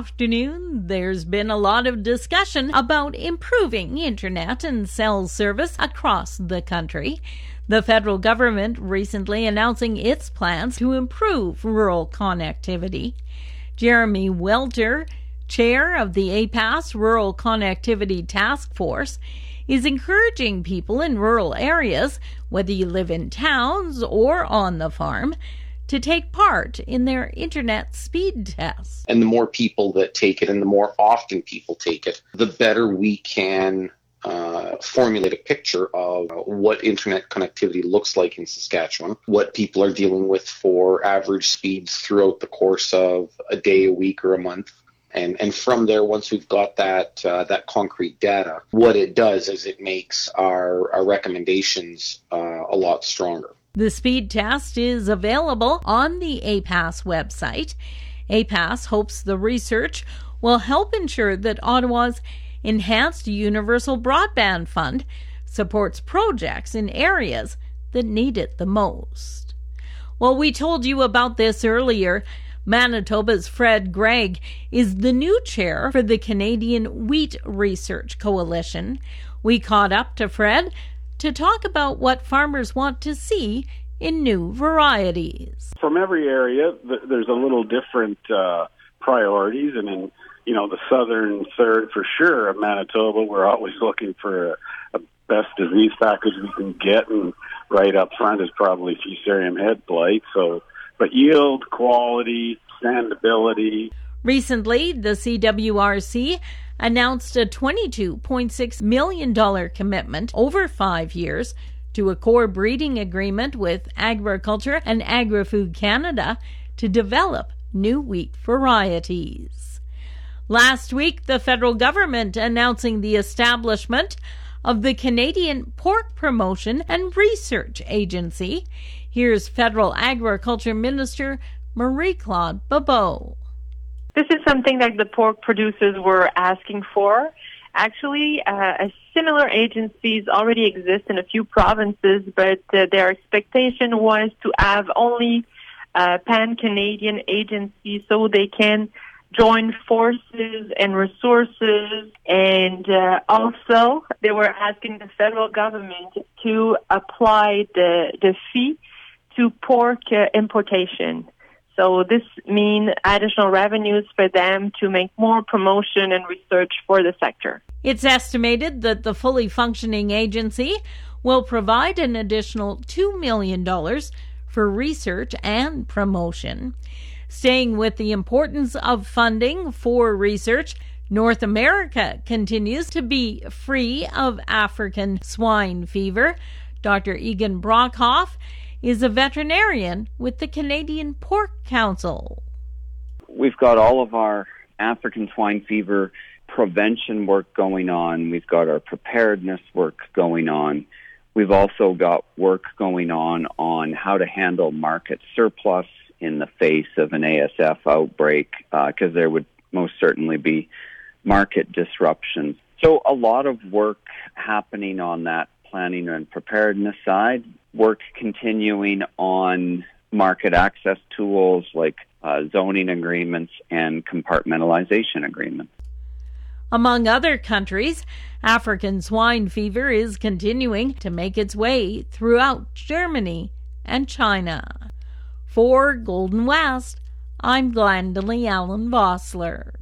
afternoon, there's been a lot of discussion about improving internet and cell service across the country. The federal government recently announcing its plans to improve rural connectivity. Jeremy Welter, chair of the APAS Rural Connectivity Task Force, is encouraging people in rural areas, whether you live in towns or on the farm, to take part in their internet speed tests. And the more people that take it and the more often people take it, the better we can uh, formulate a picture of what internet connectivity looks like in Saskatchewan, what people are dealing with for average speeds throughout the course of a day, a week, or a month. And, and from there, once we've got that uh, that concrete data, what it does is it makes our, our recommendations uh, a lot stronger. The speed test is available on the APAS website. APAS hopes the research will help ensure that Ottawa's Enhanced Universal Broadband Fund supports projects in areas that need it the most. Well, we told you about this earlier. Manitoba's Fred Greig is the new chair for the Canadian Wheat Research Coalition. We caught up to Fred to talk about what farmers want to see in new varieties. From every area, there's a little different uh, priorities, and in you know the southern third for sure of Manitoba, we're always looking for a, a best disease package we can get, and right up front is probably Fusarium head blight. So, but yield, quality, standability. Recently, the CWRC announced a $22.6 million commitment over five years to a core breeding agreement with Agriculture and Agri-Food Canada to develop new wheat varieties. Last week, the federal government announcing the establishment of the Canadian Pork Promotion and Research Agency. Here's Federal Agriculture Minister Marie Claude Bibeau. This is something that the pork producers were asking for. Actually, uh, similar agencies already exist in a few provinces, but uh, their expectation was to have only uh, pan-Canadian agencies so they can join forces and resources. And uh, also, they were asking the federal government to apply the, the fee to pork uh, importation. So this means additional revenues for them to make more promotion and research for the sector. It's estimated that the fully functioning agency will provide an additional $2 million for research and promotion. Staying with the importance of funding for research, North America continues to be free of African swine fever. Dr. Egan Brockhoff is a veterinarian with the Canadian Pork Council. We've got all of our African swine fever prevention work going on. We've got our preparedness work going on. We've also got work going on on how to handle market surplus in the face of an ASF outbreak, because uh, there would most certainly be market disruptions. So, a lot of work happening on that planning and preparedness side work continuing on market access tools like uh, zoning agreements and compartmentalization agreements. Among other countries, African swine fever is continuing to make its way throughout Germany and China. For Golden West, I'm Glendalee Allen Vossler.